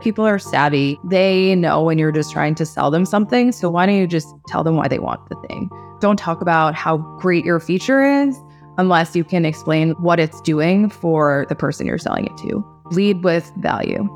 People are savvy. They know when you're just trying to sell them something. So why don't you just tell them why they want the thing? Don't talk about how great your feature is unless you can explain what it's doing for the person you're selling it to. Lead with value.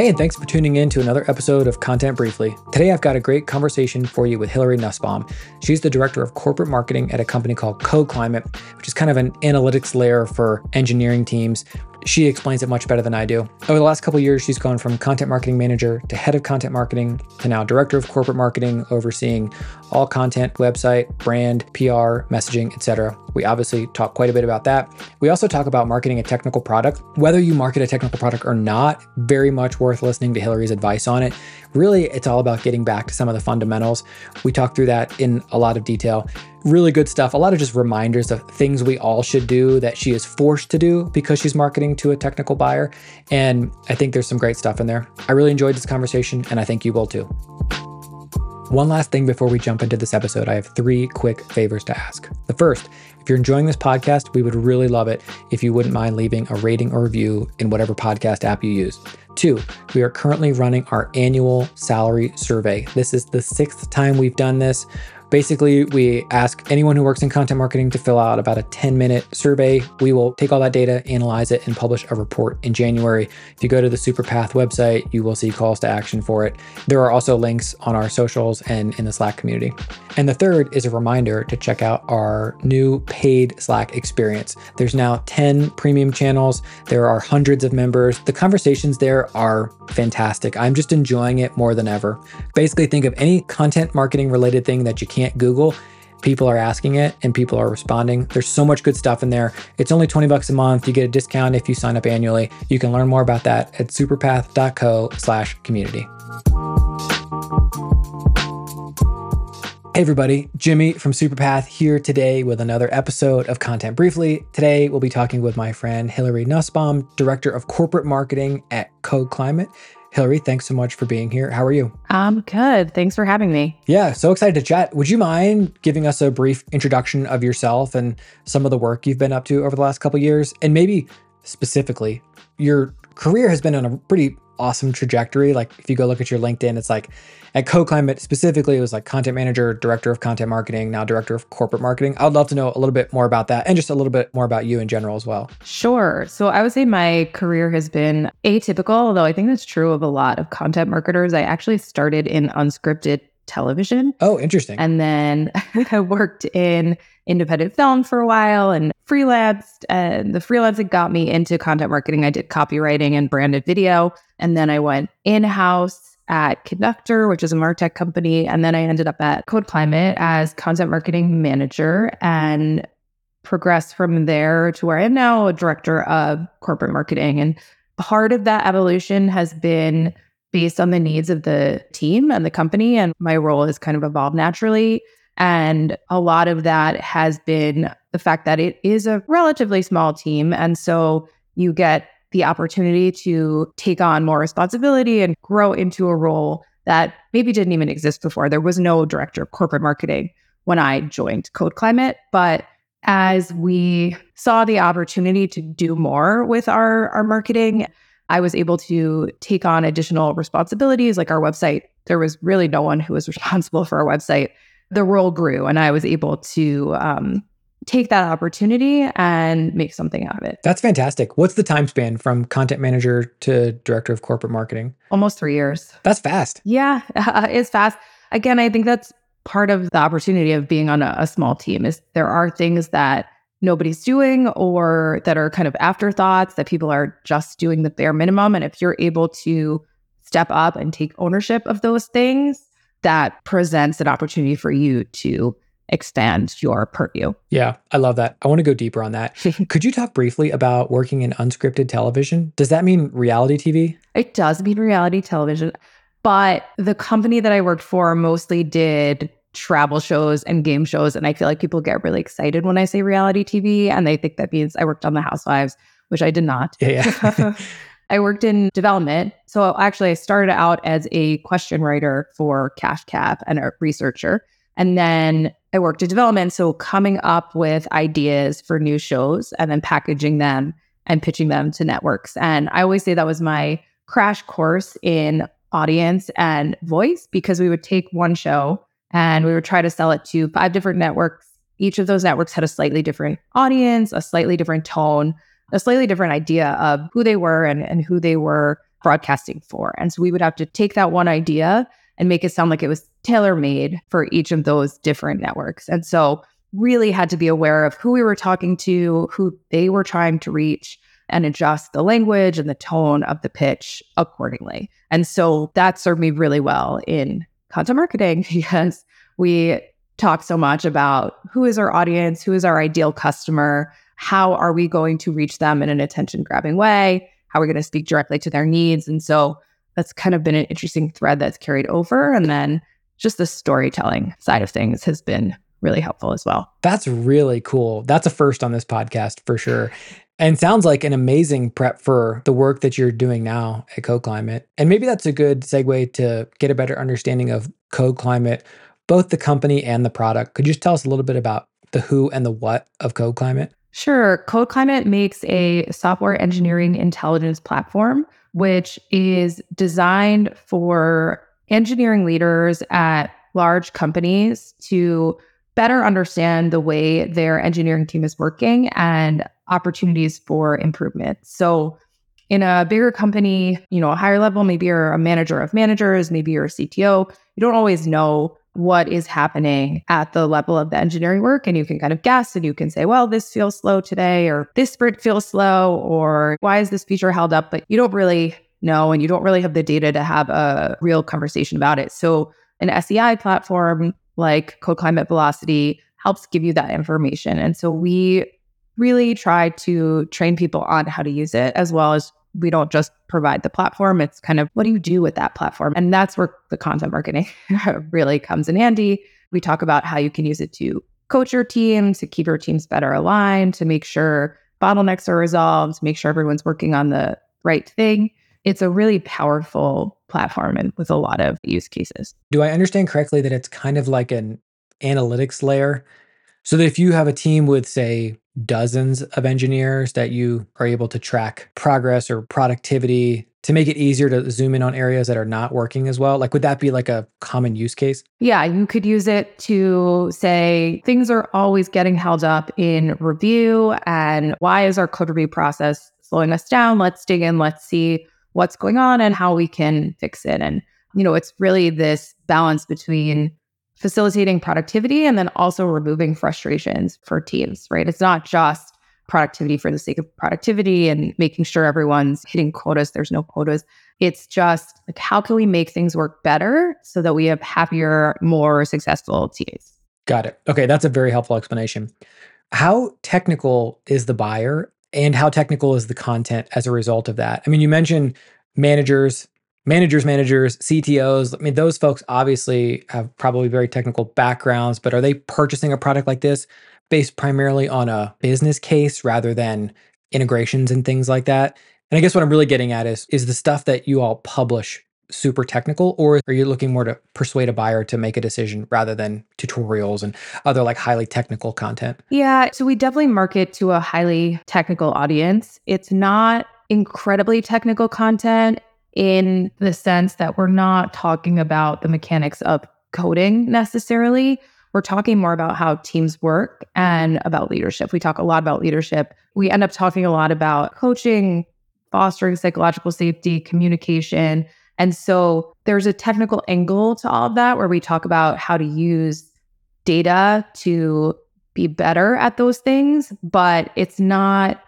Hey, and thanks for tuning in to another episode of Content Briefly. Today, I've got a great conversation for you with Hillary Nussbaum. She's the director of corporate marketing at a company called CodeClimate, which is kind of an analytics layer for engineering teams. She explains it much better than I do. Over the last couple years, she's gone from content marketing manager to head of content marketing to now director of corporate marketing, overseeing all content, website, brand, PR, messaging, etc. We obviously talk quite a bit about that. We also talk about marketing a technical product. Whether you market a technical product or not, very much worth listening to Hillary's advice on it. Really, it's all about getting back to some of the fundamentals. We talk through that in a lot of detail. Really good stuff. A lot of just reminders of things we all should do that she is forced to do because she's marketing to a technical buyer. And I think there's some great stuff in there. I really enjoyed this conversation, and I think you will too. One last thing before we jump into this episode, I have three quick favors to ask. The first, if you're enjoying this podcast, we would really love it if you wouldn't mind leaving a rating or review in whatever podcast app you use. Two, we are currently running our annual salary survey. This is the sixth time we've done this. Basically, we ask anyone who works in content marketing to fill out about a 10 minute survey. We will take all that data, analyze it, and publish a report in January. If you go to the Superpath website, you will see calls to action for it. There are also links on our socials and in the Slack community. And the third is a reminder to check out our new paid Slack experience. There's now 10 premium channels, there are hundreds of members. The conversations there are fantastic. I'm just enjoying it more than ever. Basically, think of any content marketing related thing that you can't Google. People are asking it and people are responding. There's so much good stuff in there. It's only 20 bucks a month. You get a discount if you sign up annually. You can learn more about that at superpath.co slash community. Hey everybody, Jimmy from Superpath here today with another episode of Content Briefly. Today we'll be talking with my friend Hillary Nussbaum, Director of Corporate Marketing at CodeClimate. Hillary, thanks so much for being here. How are you? I'm good. Thanks for having me. Yeah, so excited to chat. Would you mind giving us a brief introduction of yourself and some of the work you've been up to over the last couple years? And maybe specifically, your career has been on a pretty awesome trajectory. Like if you go look at your LinkedIn, it's like at CodeClimate specifically, it was like content manager, director of content marketing, now director of corporate marketing. I'd love to know a little bit more about that and just a little bit more about you in general as well. Sure. So I would say my career has been atypical, although I think that's true of a lot of content marketers. I actually started in unscripted television. Oh, interesting. And then I worked in independent film for a while and freelanced. And the freelancing got me into content marketing. I did copywriting and branded video. And then I went in house at Conductor, which is a Martech company. And then I ended up at CodeClimate as content marketing manager and progressed from there to where I am now a director of corporate marketing. And part of that evolution has been based on the needs of the team and the company. And my role has kind of evolved naturally. And a lot of that has been the fact that it is a relatively small team. And so you get the opportunity to take on more responsibility and grow into a role that maybe didn't even exist before. There was no director of corporate marketing when I joined CodeClimate, but as we saw the opportunity to do more with our, our marketing, I was able to take on additional responsibilities like our website. There was really no one who was responsible for our website. The role grew, and I was able to um, take that opportunity and make something out of it. That's fantastic. What's the time span from content manager to director of corporate marketing? Almost three years. That's fast. Yeah, uh, it's fast. Again, I think that's part of the opportunity of being on a, a small team is there are things that nobody's doing or that are kind of afterthoughts that people are just doing the bare minimum. And if you're able to step up and take ownership of those things, that presents an opportunity for you to expand your purview. Yeah, I love that. I want to go deeper on that. Could you talk briefly about working in unscripted television? Does that mean reality TV? It does mean reality television. But the company that I worked for mostly did travel shows and game shows. And I feel like people get really excited when I say reality TV and they think that means I worked on The Housewives, which I did not. Yeah. yeah. I worked in development. So actually, I started out as a question writer for Cash Cab and a researcher. And then I worked in development. So coming up with ideas for new shows and then packaging them and pitching them to networks. And I always say that was my crash course in audience and voice because we would take one show and we would try to sell it to five different networks. Each of those networks had a slightly different audience, a slightly different tone, a slightly different idea of who they were and, and who they were broadcasting for. And so we would have to take that one idea and make it sound like it was tailor made for each of those different networks. And so really had to be aware of who we were talking to, who they were trying to reach, and adjust the language and the tone of the pitch accordingly. And so that served me really well in content marketing because we talk so much about who is our audience, who is our ideal customer, how are we going to reach them in an attention grabbing way, how are we going to speak directly to their needs. And so that's kind of been an interesting thread that's carried over. And then just the storytelling side of things has been really helpful as well. That's really cool. That's a first on this podcast for sure. And sounds like an amazing prep for the work that you're doing now at Code Climate. And maybe that's a good segue to get a better understanding of Code Climate, both the company and the product. Could you just tell us a little bit about the who and the what of Code Climate? Sure. Code Climate makes a software engineering intelligence platform, which is designed for engineering leaders at large companies to better understand the way their engineering team is working and opportunities for improvement. So, in a bigger company, you know, a higher level, maybe you're a manager of managers, maybe you're a CTO, you don't always know what is happening at the level of the engineering work. And you can kind of guess and you can say, well, this feels slow today, or this sprint feels slow, or why is this feature held up? But you don't really know and you don't really have the data to have a real conversation about it. So, an SEI platform like Code Climate Velocity helps give you that information. And so we really try to train people on how to use it as well as we don't just provide the platform. It's kind of what do you do with that platform? And that's where the content marketing really comes in handy. We talk about how you can use it to coach your team, to keep your teams better aligned, to make sure bottlenecks are resolved, make sure everyone's working on the right thing. It's a really powerful platform and with a lot of use cases. Do I understand correctly that it's kind of like an analytics layer? So that if you have a team with, say, dozens of engineers, that you are able to track progress or productivity to make it easier to zoom in on areas that are not working as well? Like, would that be like a common use case? Yeah, you could use it to say things are always getting held up in review. And why is our code review process slowing us down? Let's dig in, let's see what's going on and how we can fix it. And, you know, it's really this balance between facilitating productivity and then also removing frustrations for teams, right? It's not just productivity for the sake of productivity and making sure everyone's hitting quotas, there's no quotas. It's just like, how can we make things work better so that we have happier, more successful teams? Got it. Okay, that's a very helpful explanation. How technical is the buyer and how technical is the content as a result of that? I mean, you mentioned managers, managers, managers, CTOs. I mean, those folks obviously have probably very technical backgrounds, but are they purchasing a product like this based primarily on a business case rather than integrations and things like that? And I guess what I'm really getting at is is the stuff that you all publish super technical or are you looking more to persuade a buyer to make a decision rather than tutorials and other like highly technical content? Yeah, so we definitely market to a highly technical audience. It's not incredibly technical content in the sense that we're not talking about the mechanics of coding necessarily. We're talking more about how teams work and about leadership. We talk a lot about leadership. We end up talking a lot about coaching, fostering psychological safety, communication, and so there's a technical angle to all of that where we talk about how to use data to be better at those things, but it's not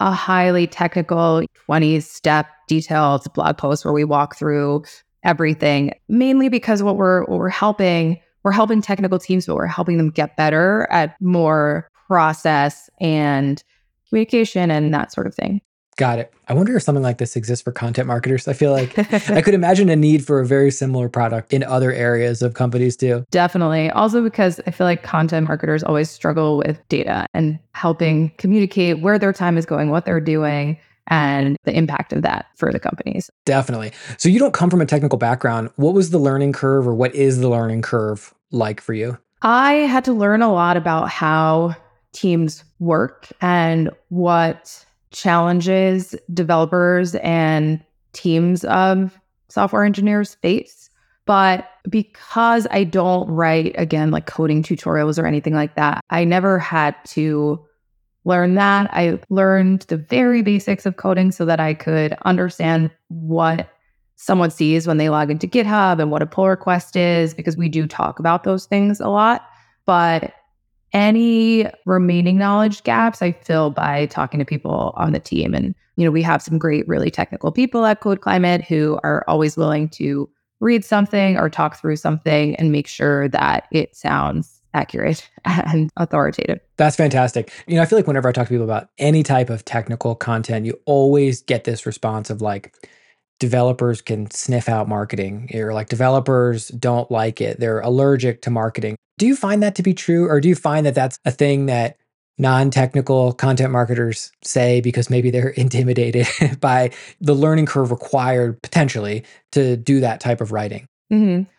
a highly technical 20 step detailed blog post where we walk through everything mainly because what we're what we're helping we're helping technical teams but we're helping them get better at more process and communication and that sort of thing Got it. I wonder if something like this exists for content marketers. I feel like I could imagine a need for a very similar product in other areas of companies too. Definitely. Also, because I feel like content marketers always struggle with data and helping communicate where their time is going, what they're doing, and the impact of that for the companies. Definitely. So, you don't come from a technical background. What was the learning curve, or what is the learning curve like for you? I had to learn a lot about how teams work and what challenges developers and teams of software engineers face. But because I don't write, again, like coding tutorials or anything like that, I never had to learn that. I learned the very basics of coding so that I could understand what someone sees when they log into GitHub and what a pull request is, because we do talk about those things a lot. But any remaining knowledge gaps I fill by talking to people on the team. And, you know, we have some great, really technical people at Code Climate who are always willing to read something or talk through something and make sure that it sounds accurate and authoritative. That's fantastic. You know, I feel like whenever I talk to people about any type of technical content, you always get this response of like, developers can sniff out marketing or like developers don't like it. They're allergic to marketing. Do you find that to be true? Or do you find that that's a thing that non technical content marketers say because maybe they're intimidated by the learning curve required potentially to do that type of writing? Mm-hmm.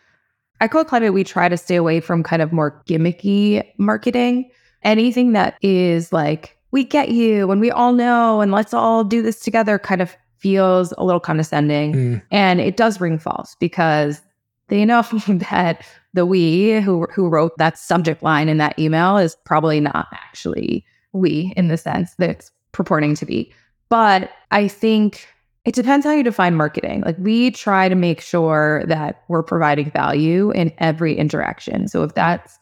At Code Climate, we try to stay away from kind of more gimmicky marketing. Anything that is like, we get you and we all know and let's all do this together kind of feels a little condescending. Mm. And it does ring false because they know that the we who who wrote that subject line in that email is probably not actually we in the sense that it's purporting to be. But I think it depends how you define marketing. Like we try to make sure that we're providing value in every interaction. So if that's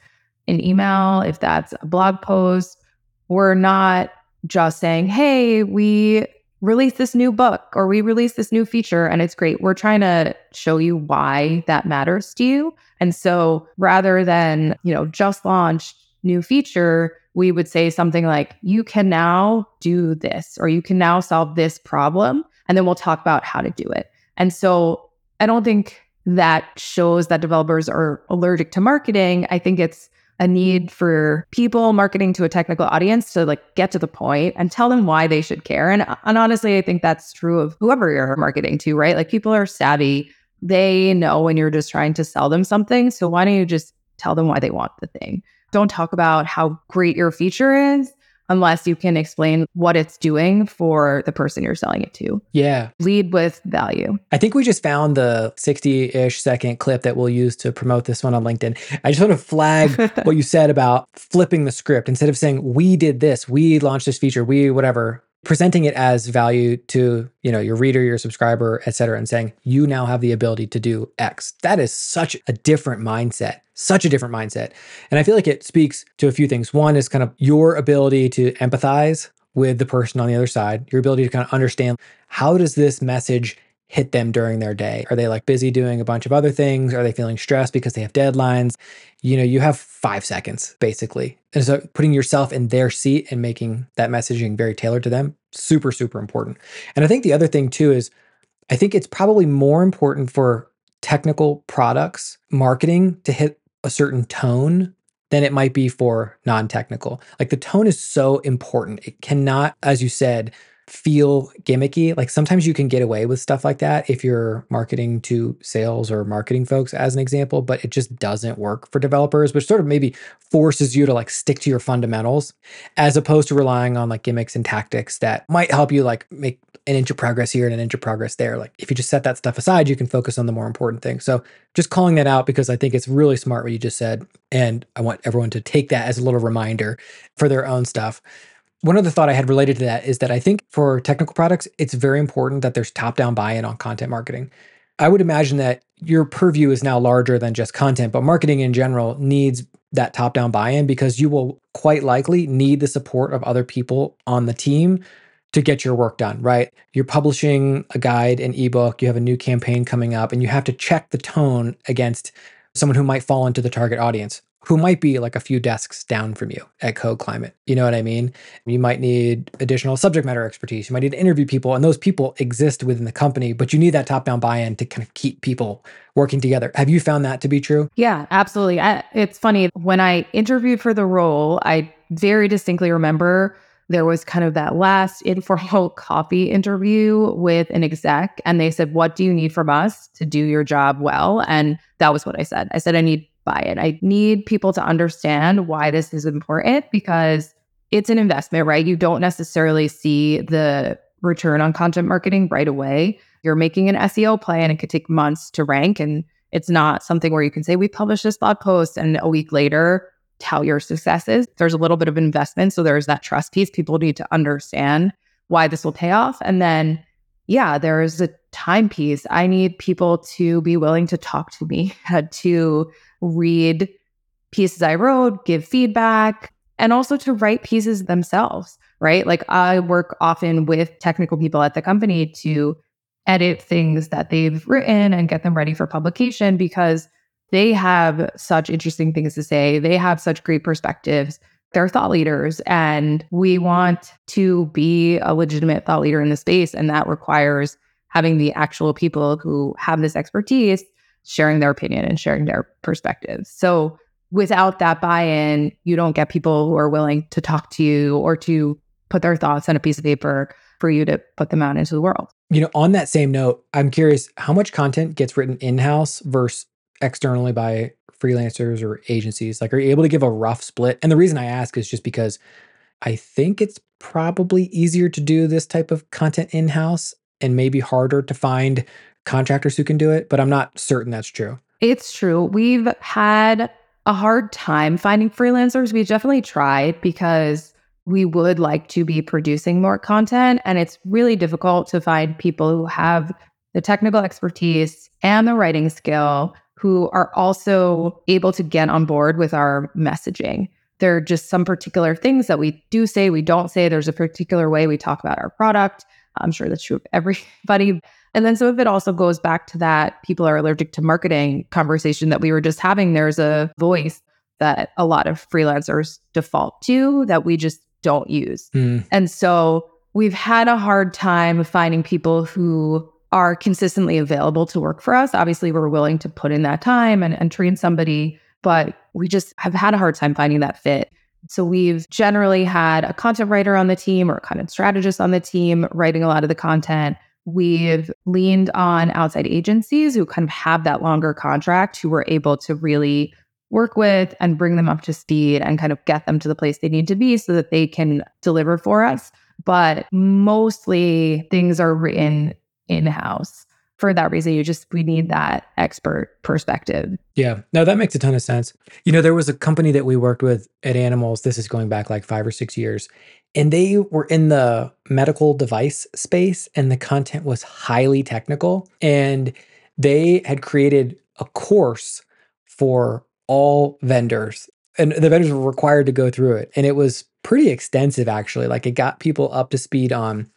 an email, if that's a blog post, we're not just saying, "Hey, we release this new book or we release this new feature and it's great. We're trying to show you why that matters to you. And so rather than, you know, just launch new feature, we would say something like, you can now do this or you can now solve this problem. And then we'll talk about how to do it. And so I don't think that shows that developers are allergic to marketing. I think it's a mm-hmm. need for people marketing to a technical audience to like get to the point and tell them why they should care. And, uh, and honestly, I think that's true of whoever you're marketing to, right? Like people are savvy. They know when you're just trying to sell them something. So why don't you just tell them why they want the thing? Don't talk about how great your feature is unless you can explain what it's doing for the person you're selling it to. Yeah. Lead with value. I think we just found the 60 ish second clip that we'll use to promote this one on LinkedIn. I just want to flag what you said about flipping the script. Instead of saying, we did this, we launched this feature, we whatever, presenting it as value to you know your reader your subscriber et cetera and saying you now have the ability to do x that is such a different mindset such a different mindset and i feel like it speaks to a few things one is kind of your ability to empathize with the person on the other side your ability to kind of understand how does this message hit them during their day? Are they like busy doing a bunch of other things? Are they feeling stressed because they have deadlines? You know, you have five seconds basically. And so putting yourself in their seat and making that messaging very tailored to them, super, super important. And I think the other thing too is I think it's probably more important for technical products marketing to hit a certain tone than it might be for non technical. Like the tone is so important. It cannot, as you said, feel gimmicky. Like sometimes you can get away with stuff like that if you're marketing to sales or marketing folks, as an example, but it just doesn't work for developers, which sort of maybe forces you to like stick to your fundamentals as opposed to relying on like gimmicks and tactics that might help you like make an inch of progress here and an inch of progress there. Like if you just set that stuff aside, you can focus on the more important things. So just calling that out because I think it's really smart what you just said. And I want everyone to take that as a little reminder for their own stuff. One other thought I had related to that is that I think for technical products, it's very important that there's top down buy in on content marketing. I would imagine that your purview is now larger than just content, but marketing in general needs that top down buy in because you will quite likely need the support of other people on the team to get your work done, right? You're publishing a guide, an ebook, you have a new campaign coming up, and you have to check the tone against someone who might fall into the target audience who might be like a few desks down from you at Code Climate. You know what I mean? You might need additional subject matter expertise. You might need to interview people, and those people exist within the company, but you need that top down buy in to kind of keep people working together. Have you found that to be true? Yeah, absolutely. I, it's funny. When I interviewed for the role, I very distinctly remember there was kind of that last informal coffee interview with an exec, and they said, What do you need from us to do your job well? And that was what I said. I said, I need buy it. I need people to understand why this is important because it's an investment, right? You don't necessarily see the return on content marketing right away. You're making an SEO plan, it could take months to rank. And it's not something where you can say, we published this blog post and a week later tell your successes. There's a little bit of investment. So there's that trust piece. People need to understand why this will pay off. And then, yeah, there's a time piece. I need people to be willing to talk to me, to read pieces I wrote, give feedback, and also to write pieces themselves, right? Like I work often with technical people at the company to edit things that they've written and get them ready for publication because they have such interesting things to say. They have such great perspectives. They're thought leaders, and we want to be a legitimate thought leader in the space. And that requires having the actual people who have this expertise sharing their opinion and sharing their perspectives. So, without that buy in, you don't get people who are willing to talk to you or to put their thoughts on a piece of paper for you to put them out into the world. You know, on that same note, I'm curious how much content gets written in house versus externally by freelancers or agencies? Like, are you able to give a rough split? And the reason I ask is just because I think it's probably easier to do this type of content in house and maybe harder to find contractors who can do it, but I'm not certain that's true. It's true. We've had a hard time finding freelancers. We've definitely tried because we would like to be producing more content, and it's really difficult to find people who have the technical expertise and the writing skill who are also able to get on board with our messaging. There are just some particular things that we do say, we don't say. There's a particular way we talk about our product. I'm sure that's true of everybody. And then some of it also goes back to that people are allergic to marketing conversation that we were just having. There's a voice that a lot of freelancers default to that we just don't use. Mm. And so we've had a hard time finding people who are consistently available to work for us. Obviously, we're willing to put in that time and, and train somebody, but we just have had a hard time finding that fit. So we've generally had a content writer on the team or a content strategist on the team writing a lot of the content. We've leaned on outside agencies who kind of have that longer contract who we're able to really work with and bring them up to speed and kind of get them to the place they need to be so that they can deliver for us. But mostly things are written in house. For that reason, you just, we need that expert perspective. Yeah, no, that makes a ton of sense. You know, there was a company that we worked with at Animalz. This is going back like five or six years. And they were in the medical device space, and the content was highly technical. And they had created a course for all vendors and the vendors were required to go through it and it was pretty extensive actually like it got people up to speed on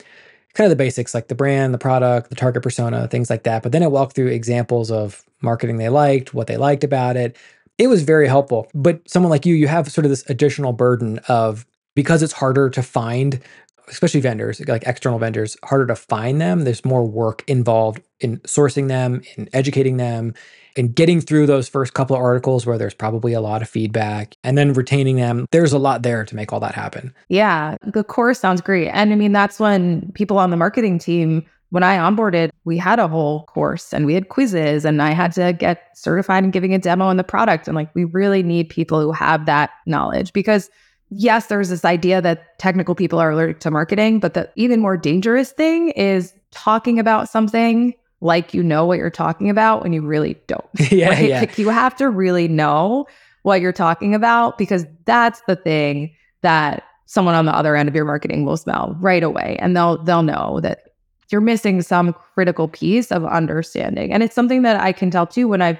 kind of the basics like the brand, the product, the target persona, things like that. But then it walked through examples of marketing they liked, what they liked about it. It was very helpful. But someone like you, you have sort of this additional burden of because it's harder to find, especially vendors, like external vendors, harder to find them. There's more work involved in sourcing them, in educating them, and getting through those first couple of articles where there's probably a lot of feedback and then retaining them, there's a lot there to make all that happen. Yeah, the course sounds great. And I mean, that's when people on the marketing team, when I onboarded, we had a whole course and we had quizzes and I had to get certified in giving a demo on the product. And like, we really need people who have that knowledge because yes, there's this idea that technical people are allergic to marketing, but the even more dangerous thing is talking about something like you know what you're talking about when you really don't. yeah, right? yeah. Like you have to really know what you're talking about because that's the thing that someone on the other end of your marketing will smell right away and they'll they'll know that you're missing some critical piece of understanding. And it's something that I can tell too when I've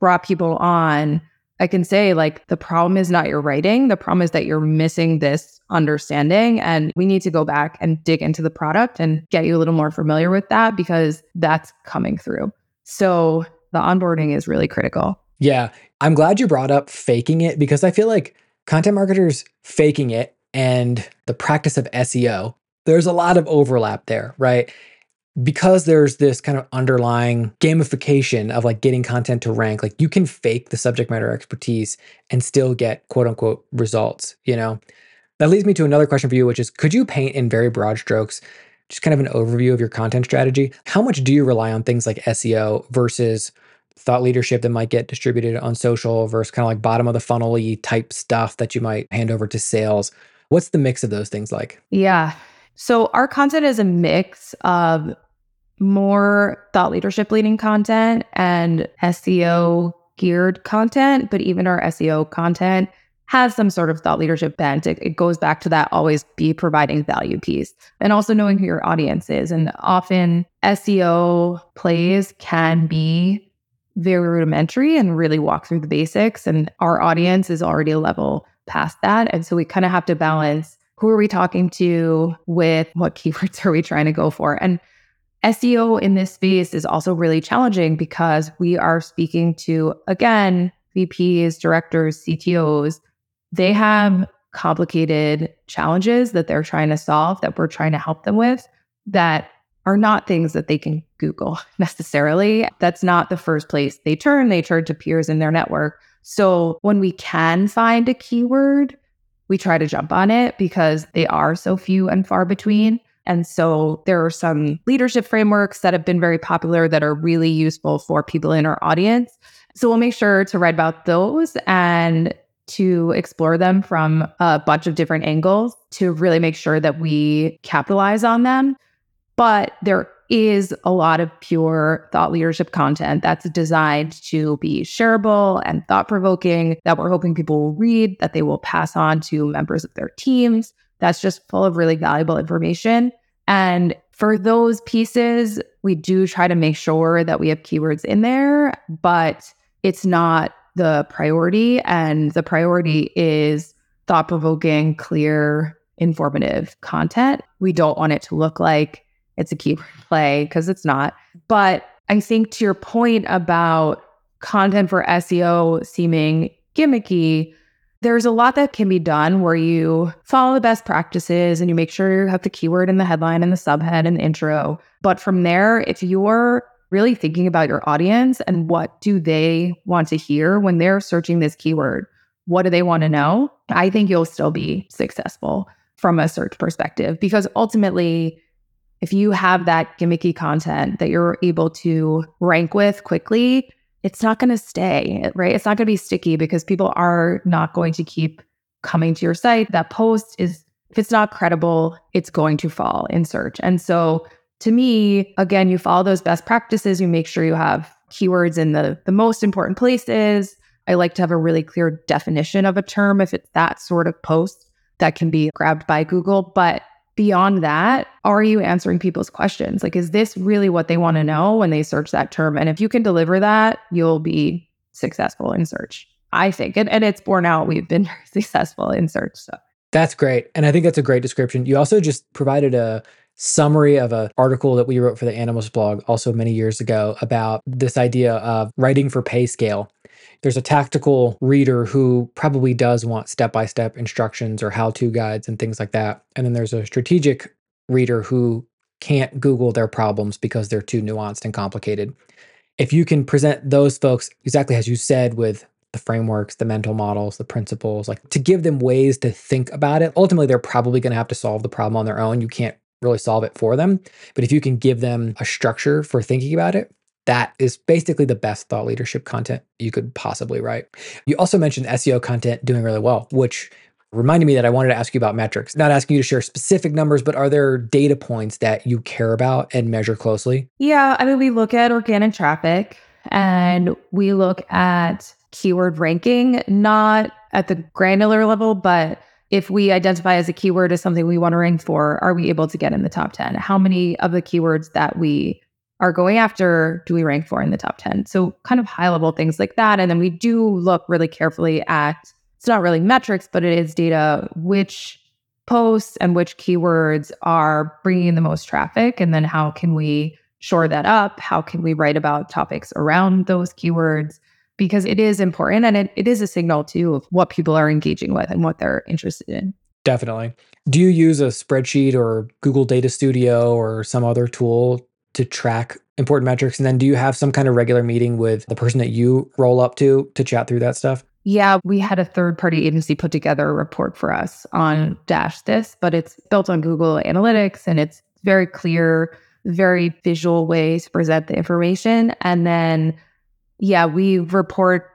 brought people on I can say, like, the problem is not your writing. The problem is that you're missing this understanding. And we need to go back and dig into the product and get you a little more familiar with that because that's coming through. So the onboarding is really critical. Yeah. I'm glad you brought up faking it because I feel like content marketers faking it and the practice of SEO, there's a lot of overlap there, right? Because there's this kind of underlying gamification of like getting content to rank, like you can fake the subject matter expertise and still get quote unquote results, you know? That leads me to another question for you, which is could you paint in very broad strokes just kind of an overview of your content strategy? How much do you rely on things like SEO versus thought leadership that might get distributed on social versus kind of like bottom of the funnel type stuff that you might hand over to sales? What's the mix of those things like? Yeah. So our content is a mix of more thought leadership leading content and SEO geared content, but even our SEO content has some sort of thought leadership bent. It, it, goes back to that always be providing value piece and also knowing who your audience is. And often SEO plays can be very rudimentary and really walk through the basics. And our audience is already a level past that. And so we kind of have to balance who are we talking to with what keywords are we trying to go for? And SEO in this space is also really challenging because we are speaking to, again, VPs, directors, CTOs they have complicated challenges that they're trying to solve that we're trying to help them with that are not things that they can Google necessarily. That's not the first place they turn. They turn to peers in their network. So when we can find a keyword, we try to jump on it because they are so few and far between. And so there are some leadership frameworks that have been very popular that are really useful for people in our audience. So we'll make sure to write about those and to explore them from a bunch of different angles to really make sure that we capitalize on them. But there is a lot of pure thought leadership content that's designed to be shareable and thought provoking that we're hoping people will read, that they will pass on to members of their teams. That's just full of really valuable information. And for those pieces, we do try to make sure that we have keywords in there, but it's not the priority, and the priority is thought provoking, clear, informative content. We don't want it to look like it's a keyword play because it's not. But I think to your point about content for SEO seeming gimmicky, there's a lot that can be done where you follow the best practices and you make sure you have the keyword in the headline and the subhead and the intro. But from there, if you're really thinking about your audience and what do they want to hear when they're searching this keyword. What do they want to know? I think you'll still be successful from a search perspective because ultimately, if you have that gimmicky content that you're able to rank with quickly, it's not going to stay, right? It's not going to be sticky because people are not going to keep coming to your site. That post is, if it's not credible, it's going to fall in search. And so to me, again, you follow those best practices, you make sure you have keywords in the, the most important places. I like to have a really clear definition of a term if it's that sort of post that can be grabbed by Google. But beyond that, are you answering people's questions? Like, is this really what they want to know when they search that term? And if you can deliver that, you'll be successful in search, I think. And, and it's borne out. We've been successful in search. So that's great. And I think that's a great description. You also just provided a summary of an article that we wrote for the Animalist blog also many years ago about this idea of writing for pay scale. There's a tactical reader who probably does want step by step instructions or how to guides and things like that. And then there's a strategic reader who can't Google their problems because they're too nuanced and complicated. If you can present those folks exactly as you said with the frameworks, the mental models, the principles, like to give them ways to think about it. Ultimately, they're probably going to have to solve the problem on their own. You can't really solve it for them. But if you can give them a structure for thinking about it, that is basically the best thought leadership content you could possibly write. You also mentioned SEO content doing really well, which reminded me that I wanted to ask you about metrics. Not asking you to share specific numbers, but are there data points that you care about and measure closely? Yeah, I mean, we look at organic traffic and we look at keyword ranking, not at the granular level, but if we identify as a keyword as something we want to rank for, are we able to get in the top 10? How many of the keywords that we are going after do we rank for in the top 10? So, kind of high level things like that. And then we do look really carefully at it's not really metrics, but it is data which posts and which keywords are bringing the most traffic. And then how can we shore that up? How can we write about topics around those keywords? because it is important and it, it is a signal too of what people are engaging with and what they're interested in. Definitely. Do you use a spreadsheet or Google Data Studio or some other tool to track important metrics? And then do you have some kind of regular meeting with the person that you roll up to to chat through that stuff? Yeah, we had a third party agency put together a report for us on Dash This, but it's built on Google Analytics and it's very clear, very visual ways to present the information. And then yeah, we report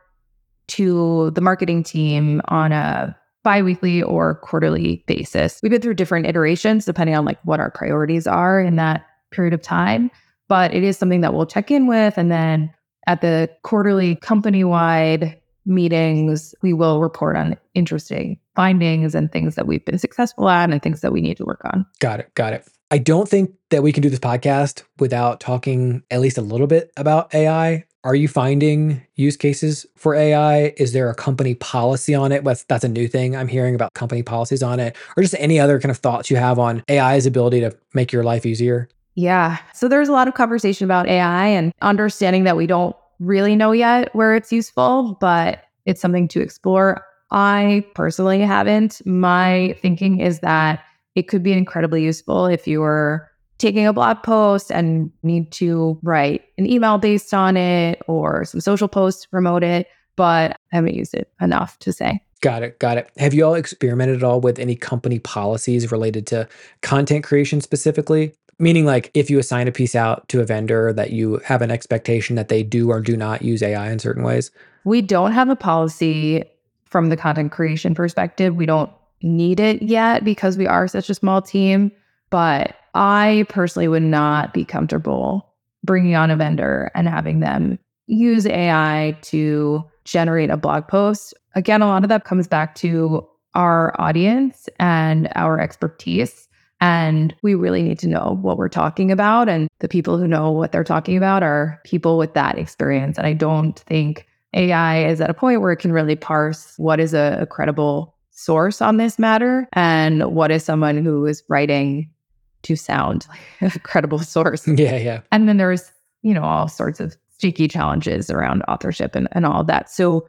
to the marketing team on a biweekly or quarterly basis. We've been through different iterations depending on like what our priorities are in that period of time, but it is something that we'll check in with and then at the quarterly company wide meetings, we will report on interesting findings and things that we've been successful at and things that we need to work on. Got it. Got it. I don't think that we can do this podcast without talking at least a little bit about AI. Are you finding use cases for AI? Is there a company policy on it? That's that's a new thing I'm hearing about company policies on it, or just any other kind of thoughts you have on AI's ability to make your life easier? Yeah. So there's a lot of conversation about AI and understanding that we don't really know yet where it's useful, but it's something to explore. I personally haven't. My thinking is that it could be incredibly useful if you were taking a blog post and need to write an email based on it or some social posts to promote it, but I haven't used it enough to say. Got it. Got it. Have you all experimented at all with any company policies related to content creation specifically? Meaning, like if you assign a piece out to a vendor that you have an expectation that they do or do not use AI in certain ways? We don't have a policy from the content creation perspective. We don't need it yet because we are such a small team. But I personally would not be comfortable bringing on a vendor and having them use AI to generate a blog post. Again, a lot of that comes back to our audience and our expertise. And we really need to know what we're talking about. And the people who know what they're talking about are people with that experience. And I don't think AI is at a point where it can really parse what is a, a credible source on this matter and what is someone who is writing to sound like a credible source. Yeah, yeah. And then there's, you know, all sorts of sticky challenges around authorship and, and all of that. So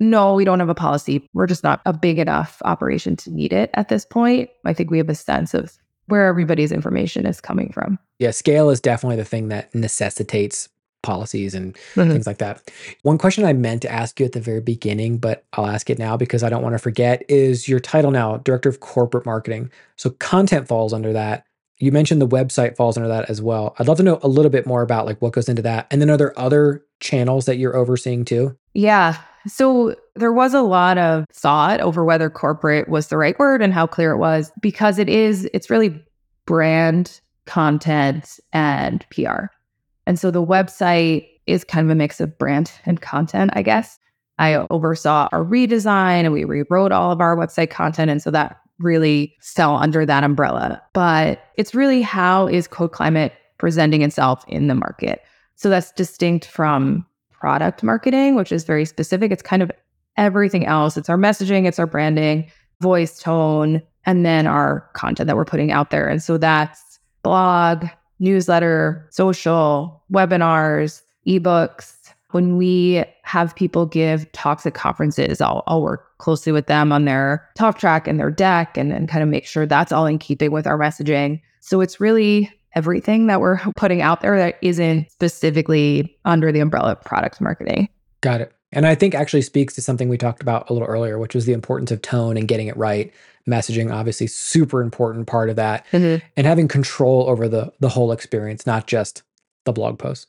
no, we don't have a policy. We're just not a big enough operation to need it at this point. I think we have a sense of where everybody's information is coming from. Yeah, scale is definitely the thing that necessitates policies and mm-hmm. things like that. One question I meant to ask you at the very beginning, but I'll ask it now because I don't want to forget is your title now, Director of Corporate Marketing. So content falls under that. You mentioned the website falls under that as well. I'd love to know a little bit more about like what goes into that. And then are there other channels that you're overseeing too? Yeah. So there was a lot of thought over whether corporate was the right word and how clear it was because it is, it's really brand, content, and PR. And so the website is kind of a mix of brand and content, I guess. I oversaw our redesign and we rewrote all of our website content. And so that really fell under that umbrella. But it's really how is Code Climate presenting itself in the market? So that's distinct from product marketing, which is very specific. It's kind of everything else. It's our messaging, it's our branding, voice, tone, and then our content that we're putting out there. And so that's blog, newsletter, social, webinars, ebooks. When we have people give talks at conferences, I'll, I'll work closely with them on their talk track and their deck and, and kind of make sure that's all in keeping with our messaging. So it's really everything that we're putting out there that isn't specifically under the umbrella of product marketing. Got it. And I think actually speaks to something we talked about a little earlier, which was the importance of tone and getting it right messaging obviously super important part of that mm-hmm. and having control over the the whole experience not just the blog post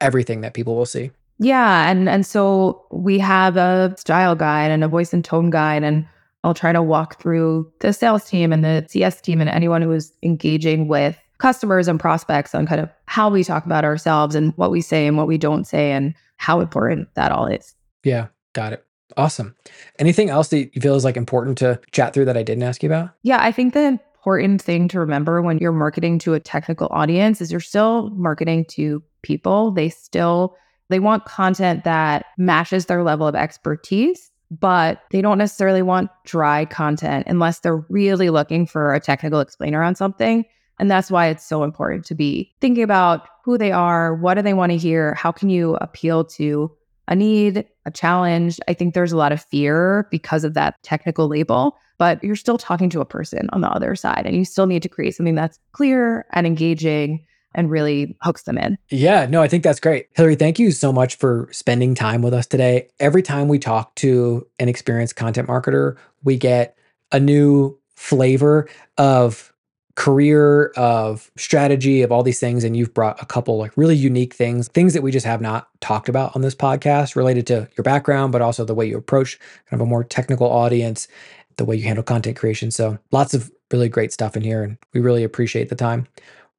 everything that people will see yeah and and so we have a style guide and a voice and tone guide and I'll try to walk through the sales team and the CS team and anyone who is engaging with customers and prospects on kind of how we talk about ourselves and what we say and what we don't say and how important that all is. Yeah, got it. Awesome. Anything else that you feel is like important to chat through that I didn't ask you about? Yeah, I think the important thing to remember when you're marketing to a technical audience is you're still marketing to people. They still they want content that matches their level of expertise, but they don't necessarily want dry content unless they're really looking for a technical explainer on something. And that's why it's so important to be thinking about who they are, what do they want to hear, how can you appeal to a need, a challenge. I think there's a lot of fear because of that technical label, but you're still talking to a person on the other side and you still need to create something that's clear and engaging and really hooks them in. Yeah, no, I think that's great. Hillary, thank you so much for spending time with us today. Every time we talk to an experienced content marketer, we get a new flavor of career, of strategy, of all these things. And you've brought a couple like really unique things, things that we just have not talked about on this podcast related to your background, but also the way you approach kind of a more technical audience. the way you handle content creation. So lots of really great stuff in here, and we really appreciate the time.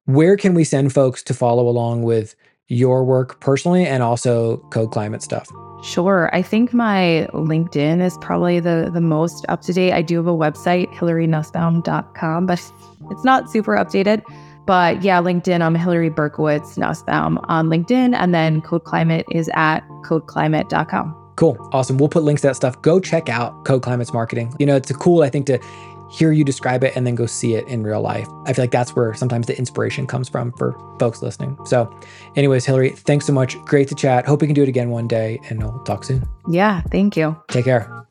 Where can we send folks to follow along with your work personally and also code climate stuff? Sure. I think my LinkedIn is probably the, the most up to date. I do have a website, hillarynussbaum.com, but it's not super updated. But yeah, LinkedIn, I'm Hillary Berkowitz Nussbaum on LinkedIn. And then Code Climate is at codeclimate.com. Cool. Awesome. We'll put links to that stuff. Go check out Code Climate's marketing. You know, it's cool, I think, to hear you describe it and then go see it in real life. I feel like that's where sometimes the inspiration comes from for folks listening. So, anyways, Hillary, thanks so much. Great to chat. Hope we can do it again one day and we'll talk soon. Yeah. Thank you. Take care.